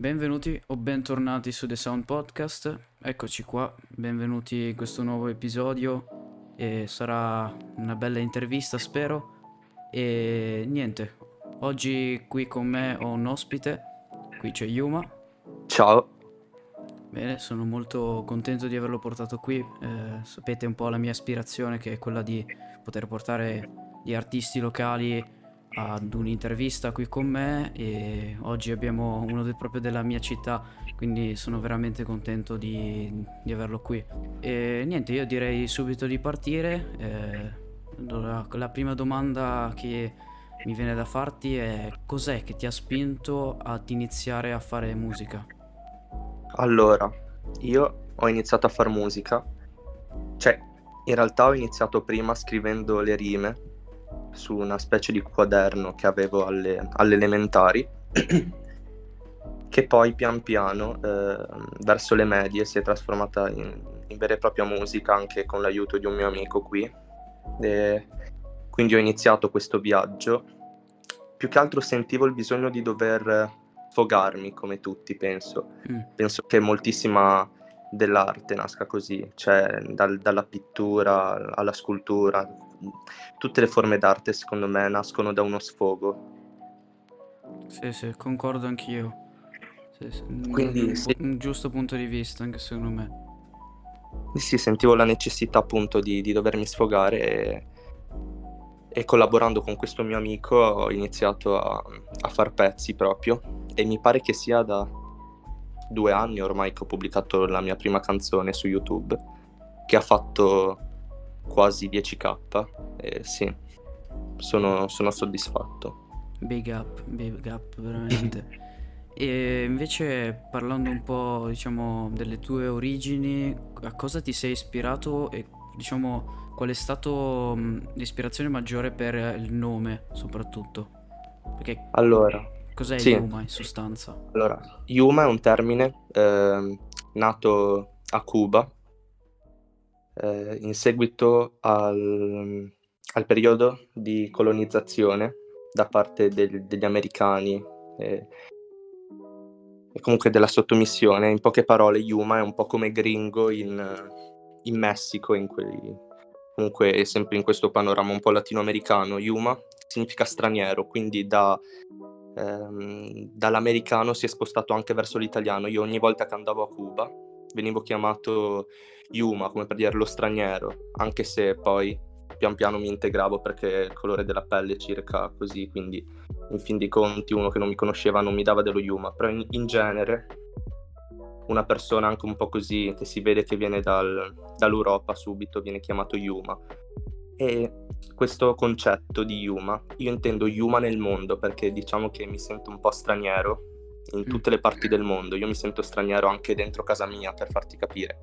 Benvenuti o bentornati su The Sound Podcast. Eccoci qua, benvenuti in questo nuovo episodio e sarà una bella intervista, spero. E niente, oggi qui con me ho un ospite, qui c'è Yuma. Ciao. Bene, sono molto contento di averlo portato qui. Eh, sapete un po' la mia aspirazione che è quella di poter portare gli artisti locali ad un'intervista qui con me e oggi abbiamo uno de- proprio della mia città, quindi sono veramente contento di, di averlo qui. E niente, io direi subito di partire. Eh, allora, la prima domanda che mi viene da farti è cos'è che ti ha spinto ad iniziare a fare musica? Allora, io ho iniziato a fare musica, cioè in realtà ho iniziato prima scrivendo le rime su una specie di quaderno che avevo alle, alle elementari, che poi pian piano eh, verso le medie si è trasformata in, in, vera e propria musica anche con l'aiuto di un mio amico qui. E quindi ho iniziato questo viaggio. Più che altro sentivo il bisogno di dover sfogarmi come tutti, penso. Mm. Penso che moltissima dell'arte nasca così, cioè dal, dalla pittura alla scultura, tutte le forme d'arte secondo me nascono da uno sfogo. Sì, sì, concordo anch'io. Sì, sì. Quindi, un, sì. un, giusto punto di vista anche secondo me. Sì, sentivo la necessità appunto di, di dovermi sfogare e, e, collaborando con questo mio amico ho iniziato a, a far pezzi proprio e mi pare che sia da due anni ormai che ho pubblicato la mia prima canzone su YouTube che ha fatto quasi 10k e sì, sono, sono soddisfatto. Big up, big up veramente. e invece parlando un po' diciamo delle tue origini, a cosa ti sei ispirato e diciamo qual è stato l'ispirazione maggiore per il nome soprattutto? Perché allora, cos'è sì. Yuma in sostanza? Allora, Yuma è un termine eh, nato a Cuba eh, in seguito al, al, periodo di colonizzazione da parte del, degli americani e, e, comunque della sottomissione. In poche parole, Yuma è un po' come gringo in, in Messico, in quei, comunque sempre in questo panorama un po' latinoamericano. Yuma significa straniero, quindi da, ehm, dall'americano si è spostato anche verso l'italiano. Io ogni volta che andavo a Cuba venivo chiamato Yuma, come per dire lo straniero, anche se poi pian piano mi integravo perché il colore della pelle è circa così, quindi in fin dei conti uno che non mi conosceva non mi dava dello Yuma, però in, in genere una persona anche un po' così, che si vede che viene dal, dall'Europa subito, viene chiamato Yuma. E questo concetto di Yuma, io intendo Yuma nel mondo perché diciamo che mi sento un po' straniero in mm. tutte le parti del mondo. Io mi sento straniero anche dentro casa mia, per farti capire.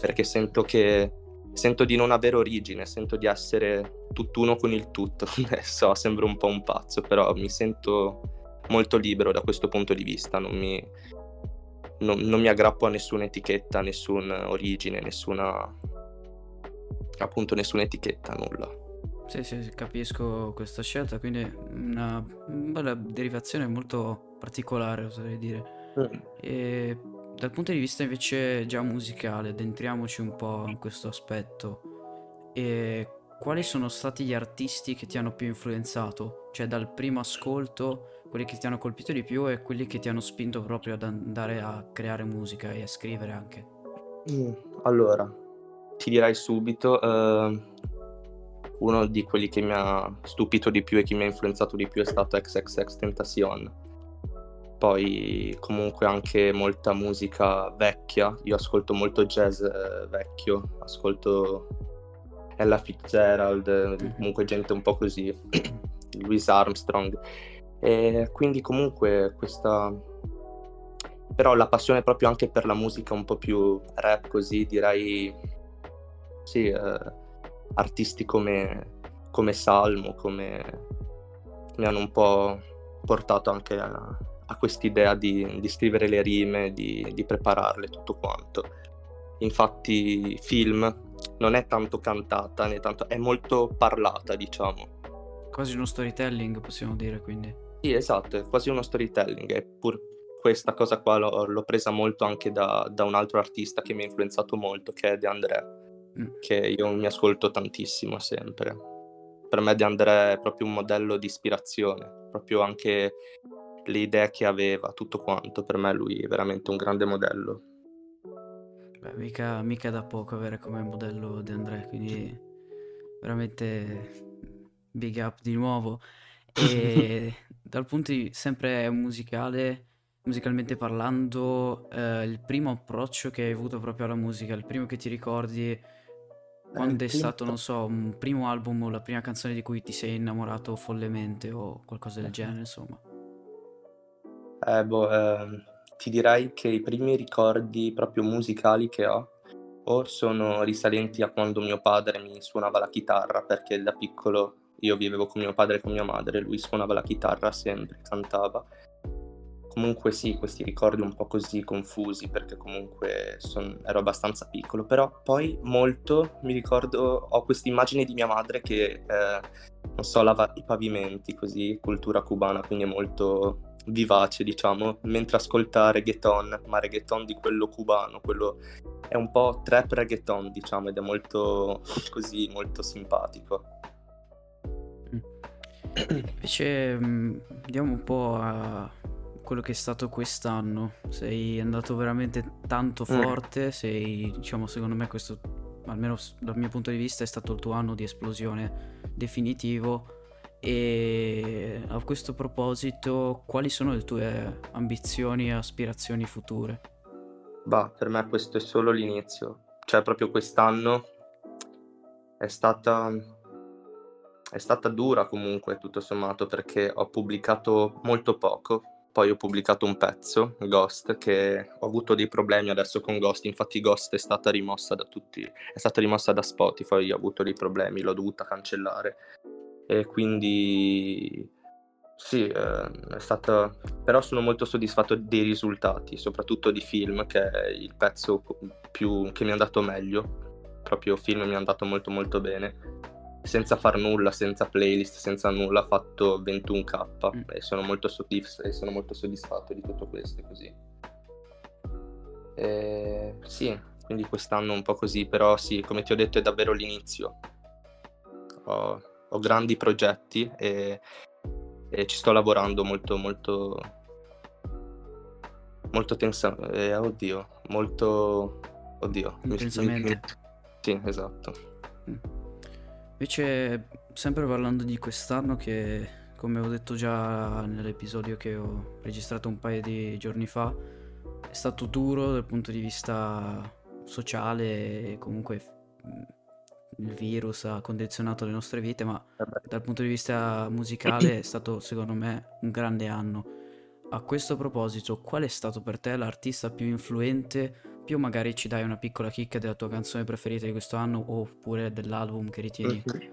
Perché sento che sento di non avere origine, sento di essere tutt'uno con il tutto. so, sembro un po' un pazzo, però mi sento molto libero da questo punto di vista, non mi, non, non mi aggrappo a nessuna etichetta, nessuna origine, nessuna appunto nessuna etichetta, nulla. Sì, sì, capisco questa scelta, quindi una bella derivazione molto particolare, oserei dire. Mm. E dal punto di vista invece già musicale, addentriamoci un po' in questo aspetto. E quali sono stati gli artisti che ti hanno più influenzato? Cioè dal primo ascolto, quelli che ti hanno colpito di più e quelli che ti hanno spinto proprio ad andare a creare musica e a scrivere anche? Mm, allora, ti direi subito, uh, uno di quelli che mi ha stupito di più e che mi ha influenzato di più è stato XXX Tentacion. Poi comunque anche molta musica vecchia, io ascolto molto jazz eh, vecchio, ascolto Ella Fitzgerald, mm-hmm. comunque gente un po' così, Louis Armstrong, e quindi comunque questa... però la passione proprio anche per la musica un po' più rap così, direi, sì, eh, artisti come, come Salmo, come mi hanno un po' portato anche a ha quest'idea di, di, scrivere le rime, di, di prepararle, tutto quanto. Infatti film non è tanto cantata, né tanto, è molto parlata, diciamo. Quasi uno storytelling, possiamo dire, quindi. Sì, esatto, è quasi uno storytelling, è pur questa cosa qua l'ho, l'ho presa molto anche da, da, un altro artista che mi ha influenzato molto, che è De André, mm. che io mi ascolto tantissimo sempre. Per me De André è proprio un modello di ispirazione, proprio anche le idee che aveva, tutto quanto. Per me lui è veramente un grande modello. Beh, mica, mica da poco avere come modello De André, quindi veramente big up di nuovo. E dal punto di sempre musicale, musicalmente parlando, eh, il primo approccio che hai avuto proprio alla musica, il primo che ti ricordi quando è stato, non so, un primo album o la prima canzone di cui ti sei innamorato follemente o qualcosa del genere, insomma. Eh, boh, eh, ti direi che i primi ricordi proprio musicali che ho o sono risalenti a quando mio padre mi suonava la chitarra, perché da piccolo io vivevo con mio padre e con mia madre, lui suonava la chitarra sempre, cantava. Comunque sì, questi ricordi un po' così confusi perché comunque son, ero abbastanza piccolo, però poi molto mi ricordo, ho questa immagine di mia madre che, eh, non so, lava i pavimenti, così, cultura cubana, quindi è molto vivace, diciamo, mentre ascolta reggaeton, ma reggaeton di quello cubano, quello è un po' trap reggaeton, diciamo, ed è molto così, molto simpatico. Invece mm, andiamo un po' a quello che è stato quest'anno. Sei andato veramente tanto mm. forte, sei, diciamo, secondo me questo, almeno dal mio punto di vista, è stato il tuo anno di esplosione definitivo. E a questo proposito, quali sono le tue ambizioni e aspirazioni future? Bah, per me questo è solo l'inizio. Cioè, proprio quest'anno è stata è stata dura comunque tutto sommato perché ho pubblicato molto poco, poi ho pubblicato un pezzo, Ghost, che ho avuto dei problemi adesso con Ghost, infatti Ghost è stata rimossa da tutti, è stata rimossa da Spotify, ho avuto dei problemi, l'ho dovuta cancellare. E quindi sì, eh, è stata però sono molto soddisfatto dei risultati, soprattutto di film che è il pezzo più che mi è andato meglio, proprio film mi è andato molto molto bene senza far nulla, senza playlist, senza nulla, ha fatto 21k mm. e, sono molto soddisf- e sono molto soddisfatto di tutto questo così. E, sì, quindi quest'anno un po' così, però sì, come ti ho detto è davvero l'inizio. Ho, ho grandi progetti e, e, ci sto lavorando molto, molto, molto tensa, eh, oddio, molto, oddio. Intensamente. Mi, mi, sì, esatto. Mm. Invece, sempre parlando di quest'anno che, come ho detto già nell'episodio che ho registrato un paio di giorni fa, è stato duro dal punto di vista sociale e comunque il virus ha condizionato le nostre vite, ma dal punto di vista musicale è stato secondo me un grande anno. A questo proposito, qual è stato per te l'artista più influente più magari ci dai una piccola chicca della tua canzone preferita di questo anno oppure dell'album che ritieni mm-hmm.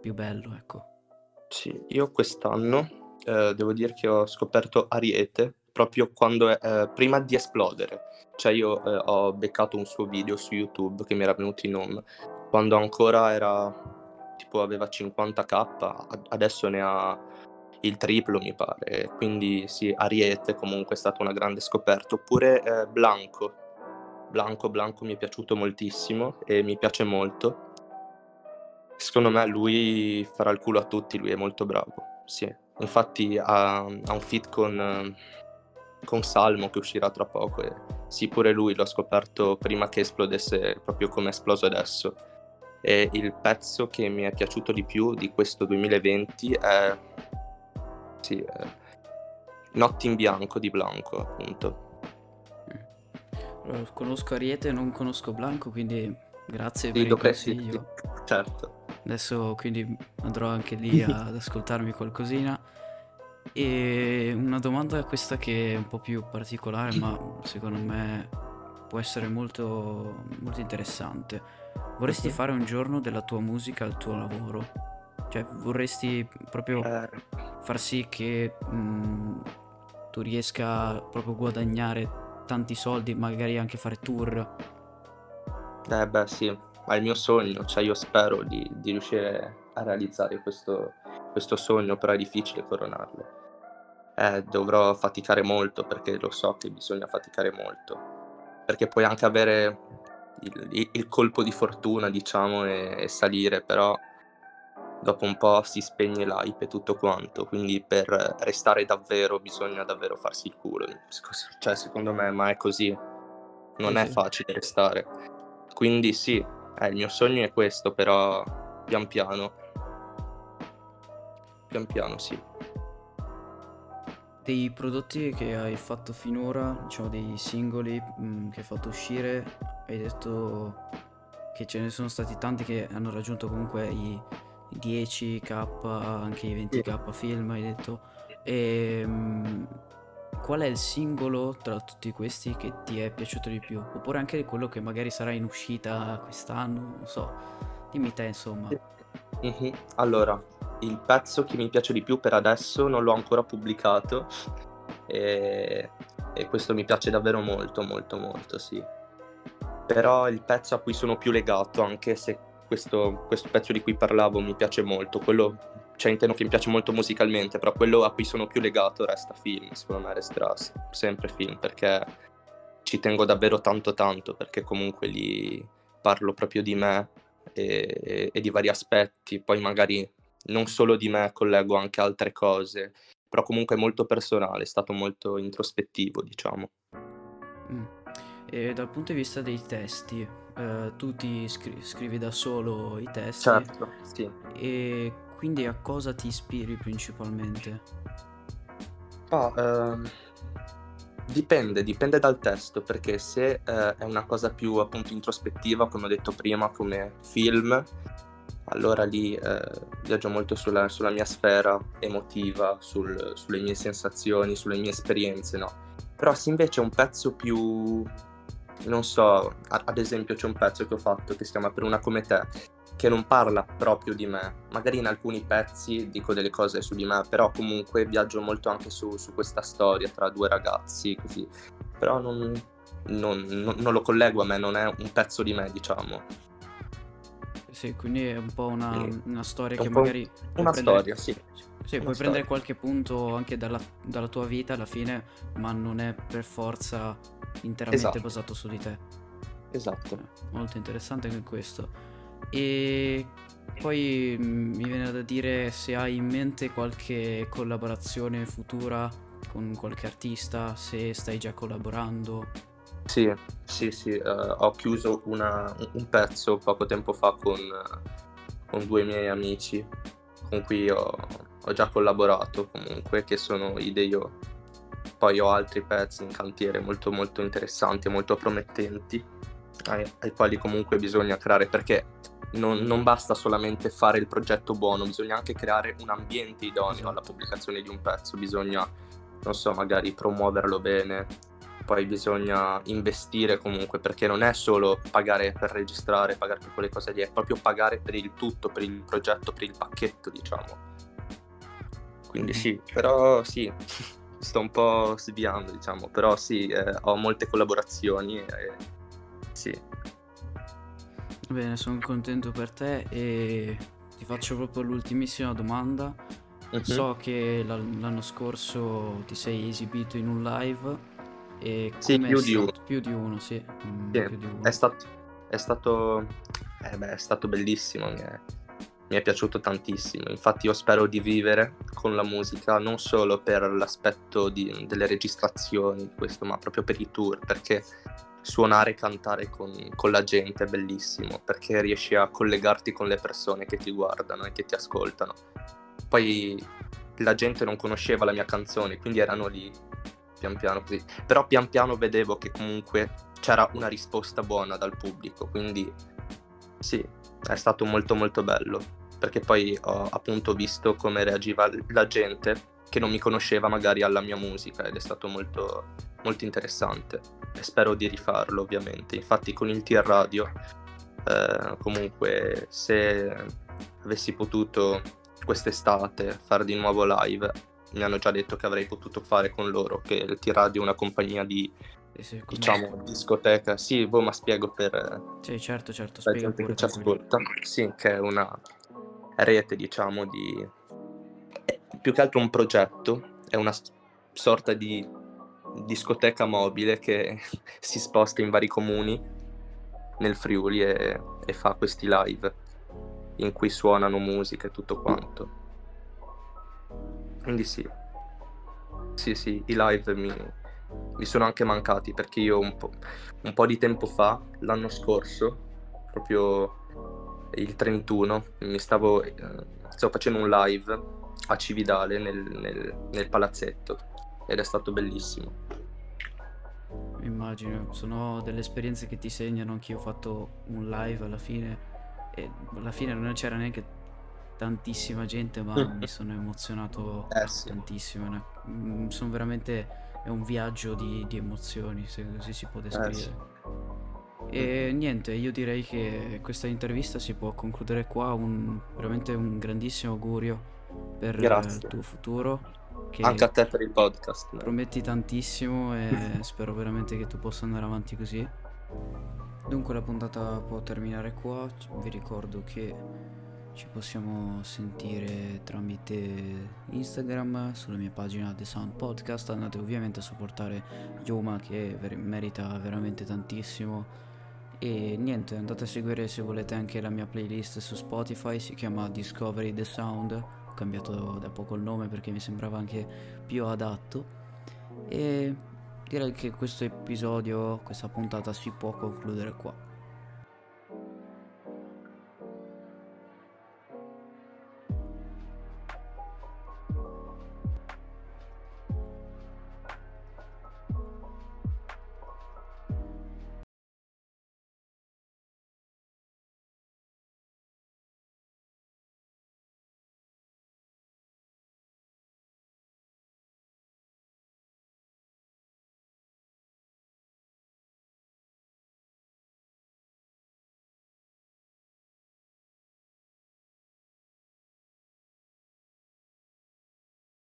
più bello, ecco. Sì, io quest'anno eh, devo dire che ho scoperto Ariete proprio quando è, eh, prima di esplodere. Cioè io eh, ho beccato un suo video su YouTube che mi era venuto in home quando ancora era tipo aveva 50k, adesso ne ha il triplo mi pare, quindi sì, Ariete comunque è stata una grande scoperta, oppure eh, Blanco, Blanco, Blanco mi è piaciuto moltissimo e mi piace molto. Secondo me lui farà il culo a tutti, lui è molto bravo, sì. Infatti ha, ha un fit con, con Salmo che uscirà tra poco e sì, pure lui l'ho scoperto prima che esplodesse proprio come è esploso adesso. E il pezzo che mi è piaciuto di più di questo 2020 è sì, eh, Notti in bianco di Blanco, appunto. Conosco Ariete, non conosco Blanco, quindi grazie sì, per il consiglio. Sì, certo. Adesso quindi andrò anche lì ad ascoltarmi qualcosina. E una domanda questa che è un po' più particolare, ma secondo me può essere molto, molto interessante. Vorresti okay. fare un giorno della tua musica il tuo lavoro? Cioè, vorresti proprio eh. far sì che mh, mm, tu riesca proprio a guadagnare tanti soldi, magari anche fare tour. Eh beh sì, ma è il mio sogno, cioè io spero di, di riuscire a realizzare questo, questo, sogno, però è difficile coronarlo. Eh, dovrò faticare molto perché lo so che bisogna faticare molto. Perché puoi anche avere il, il colpo di fortuna, diciamo, e, e salire, però dopo un po' si spegne l'hype e tutto quanto, quindi per restare davvero bisogna davvero farsi il culo. Cioè, secondo me, ma è così. Non è facile restare. Quindi sì, eh, il mio sogno è questo, però pian piano. Pian piano, sì. Dei prodotti che hai fatto finora, diciamo dei singoli mm, che hai fatto uscire, hai detto che ce ne sono stati tanti che hanno raggiunto comunque i 10k, anche i 20k film, hai detto. E mm, qual è il singolo tra tutti questi che ti è piaciuto di più? Oppure anche quello che magari sarà in uscita quest'anno, non so. Dimmi te, insomma. Mhm. Allora, il pezzo che mi piace di più per adesso non l'ho ancora pubblicato e, e questo mi piace davvero molto, molto, molto, sì. Però il pezzo a cui sono più legato, anche se questo, questo pezzo di cui parlavo mi piace molto, quello, cioè intendo che mi piace molto musicalmente, però quello a cui sono più legato resta film, secondo me resterà sempre film, perché ci tengo davvero tanto tanto, perché comunque lì parlo proprio di me e, e- e di vari aspetti, poi magari non solo di me, collego anche altre cose, però comunque è molto personale, è stato molto introspettivo, diciamo. Mm. E dal punto di vista dei testi, eh, tu ti scri- scrivi da solo i testi Certo, sì. e quindi a cosa ti ispiri principalmente? Ah, ehm, dipende, dipende dal testo, perché se eh, è una cosa più appunto introspettiva, come ho detto prima, come film, allora lì eh, viaggio molto sulla, sulla mia sfera emotiva, sul- sulle mie sensazioni, sulle mie esperienze, no? Però se invece è un pezzo più, non so, ad esempio c'è un pezzo che ho fatto che si chiama Per una come te, che non parla proprio di me. Magari in alcuni pezzi dico delle cose su di me, però comunque viaggio molto anche su, su questa storia tra due ragazzi, così. Però non, non- non- non lo collego a me, non è un pezzo di me, diciamo. Sì, quindi è un po' una, una storia un che magari una prendere, storia, sì. sì, Una puoi prendere storia. qualche punto anche dalla, dalla tua vita alla fine, ma non è per forza interamente Esatto, basato su di te. esatto. Eh, molto interessante anche questo. E poi mm, mi viene da dire se hai in mente qualche collaborazione futura con qualche artista, se stai già collaborando. Sì, sì, sì, eh, ho chiuso una- un pezzo poco tempo fa con, con due miei amici con cui ho, ho già collaborato comunque, che sono Ideo. Poi ho altri pezzi in cantiere molto molto interessanti e molto promettenti, ai, ai quali comunque bisogna creare, perché non, non basta solamente fare il progetto buono, bisogna anche creare un ambiente idoneo alla Esatto. pubblicazione di un pezzo, bisogna, non so, magari promuoverlo bene, poi bisogna investire comunque perché non è solo pagare per registrare, pagare per quelle cose lì, è proprio pagare per il tutto, per il progetto, per il pacchetto, diciamo. Quindi Mhm. sì, però sì, sto un po' sviando, diciamo, però sì, eh, ho molte collaborazioni e sì. Bene, sono contento per te e ti faccio proprio l'ultimissima domanda. Mhm. So che l'anno scorso ti sei esibito in un live e Sì, più di uno. Più di uno, sì, mm, Sì, di è uno. stato, è stato, eh beh, è stato bellissimo, mi è, mi è piaciuto tantissimo. Infatti io spero di vivere con la musica non solo per l'aspetto di- delle registrazioni, questo, ma proprio per i tour, perché suonare e cantare con, con la gente è bellissimo, perché riesci a collegarti con le persone che ti guardano e che ti ascoltano. Poi la gente non conosceva la mia canzone, quindi erano lì pian piano così. Però pian piano vedevo che comunque c'era una risposta buona dal pubblico, quindi sì, è stato molto molto bello, perché poi ho appunto visto come reagiva la gente che non mi conosceva magari alla mia musica ed è stato molto molto interessante. E spero di rifarlo ovviamente. Infatti con il TR Radio eh, comunque se avessi potuto quest'estate fare di nuovo live mi hanno già detto che avrei potuto fare con loro che il T-Radio è una compagnia di diciamo discoteca. Sì boh ma spiego per Sì, certo, certo, la gente che ci ascolta. Sì che è una rete diciamo di più che altro un progetto è una sorta di discoteca mobile che si sposta in vari comuni nel Friuli e, e fa questi live in cui suonano musica e tutto quanto. Quindi sì, sì, sì, i live mi, mi sono anche mancati perché io un po', un po', di tempo fa, l'anno scorso, proprio il 31, mi stavo, eh, stavo facendo un live a Cividale nel, nel, nel palazzetto ed è stato bellissimo. Immagino, sono delle esperienze che ti segnano, anch'io ho fatto un live alla fine e alla fine non c'era neanche tantissima gente, ma mi sono emozionato eh sì. tantissimo. Mm, sono veramente. È un viaggio di, di emozioni, se così si può descrivere. Eh sì. E niente, io direi che questa intervista si può concludere qua. Un, veramente un grandissimo augurio per Grazie. il tuo futuro. Anche a te per il podcast. Prometti tantissimo e spero veramente che tu possa andare avanti così. Dunque la puntata può terminare qua. Vi ricordo che ci possiamo sentire tramite Instagram sulla mia pagina The Sound Podcast. Andate ovviamente a supportare Yoma che ver- merita veramente tantissimo. E niente, andate a seguire se volete anche la mia playlist su Spotify, si chiama Discovery The Sound. Ho cambiato da poco il nome perché mi sembrava anche più adatto. E direi che questo episodio, questa puntata si può concludere qua.